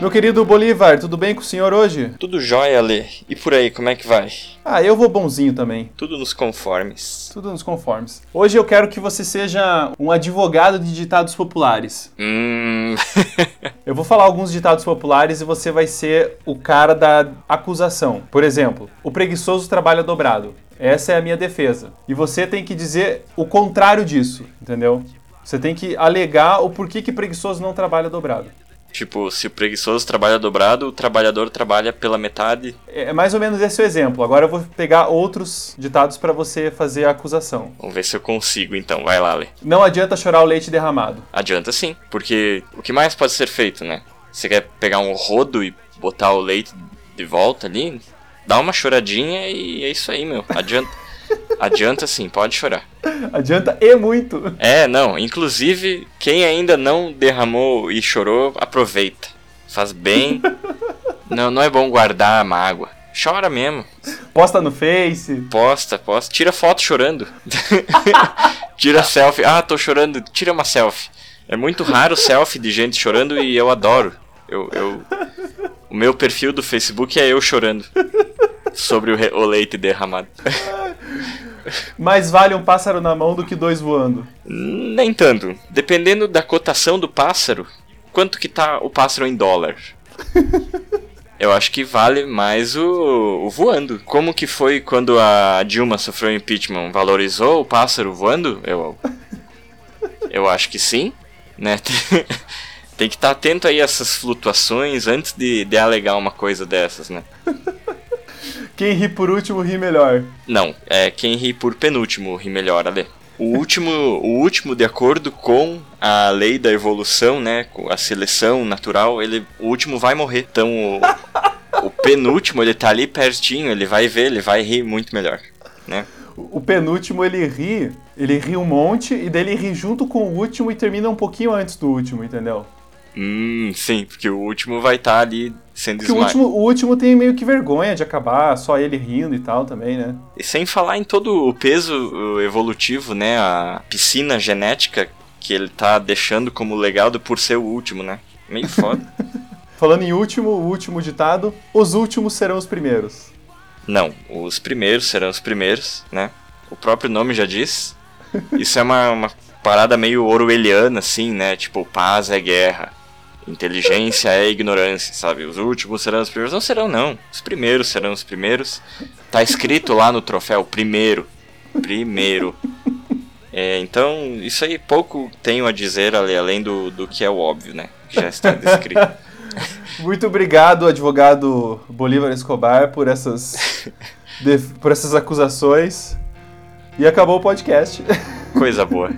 Meu querido Bolívar, tudo bem com o senhor hoje? Tudo jóia, Lê. E por aí, como é que vai? Ah, eu vou bonzinho também. Tudo nos conformes. Tudo nos conformes. Hoje eu quero que você seja um advogado de ditados populares. Hum. Eu vou falar alguns ditados populares e você vai ser o cara da acusação. Por exemplo, o preguiçoso trabalha dobrado. Essa é a minha defesa. E você tem que dizer o contrário disso, entendeu? Você tem que alegar o porquê que preguiçoso não trabalha dobrado. Tipo, se o preguiçoso trabalha dobrado, o trabalhador trabalha pela metade. É mais ou menos esse o exemplo. Agora eu vou pegar outros ditados para você fazer a acusação. Vamos ver se eu consigo então. Vai lá, Lê. Não adianta chorar o leite derramado. Adianta sim, porque o que mais pode ser feito, né? Você quer pegar um rodo e botar o leite de volta ali? Dá uma choradinha e é isso aí, meu. Adianta. Adianta sim, pode chorar. Adianta e muito. É, não, inclusive, quem ainda não derramou e chorou, aproveita. Faz bem. Não, não é bom guardar a mágoa. Chora mesmo. Posta no Face. Posta, posta. Tira foto chorando. Tira selfie. Ah, tô chorando. Tira uma selfie. É muito raro selfie de gente chorando e eu adoro. Eu, eu... O meu perfil do Facebook é eu chorando. Sobre o, o leite derramado. Mais vale um pássaro na mão do que dois voando. Nem tanto. Dependendo da cotação do pássaro, quanto que tá o pássaro em dólar? Eu acho que vale mais o, o voando. Como que foi quando a Dilma sofreu impeachment? Valorizou o pássaro voando? Eu, eu acho que sim, né? Tem que estar atento aí a essas flutuações antes de, de alegar uma coisa dessas, né? Quem ri por último ri melhor. Não, é quem ri por penúltimo ri melhor, Ale. O último, o último, de acordo com a lei da evolução, né, com a seleção natural, ele, o último vai morrer. Então, o, o penúltimo, ele tá ali pertinho, ele vai ver, ele vai rir muito melhor, né? O o penúltimo ele ri, ele ri um monte e daí ele ri junto com o último e termina um pouquinho antes do último, entendeu? Hum, sim, porque o último vai estar ali sendo Porque o último, o último tem meio que vergonha de acabar, só ele rindo e tal também, né? E sem falar em todo o peso evolutivo, né, a piscina genética que ele tá deixando como legado por ser o último, né? Meio foda. Falando em último, o último ditado, os últimos serão os primeiros. Não, os primeiros serão os primeiros, né? O próprio nome já diz. Isso é uma, uma parada meio orwelliana, assim, né? Tipo, paz é guerra. Inteligência é ignorância, sabe? Os últimos serão os primeiros. Não serão, não. Os primeiros serão os primeiros. Tá escrito lá no troféu, primeiro. Primeiro. É, então, isso aí pouco tenho a dizer ale- além do, do que é o óbvio, né? Que já está descrito. Muito obrigado, advogado Bolívar Escobar, por essas, por essas acusações. E acabou o podcast. Coisa boa.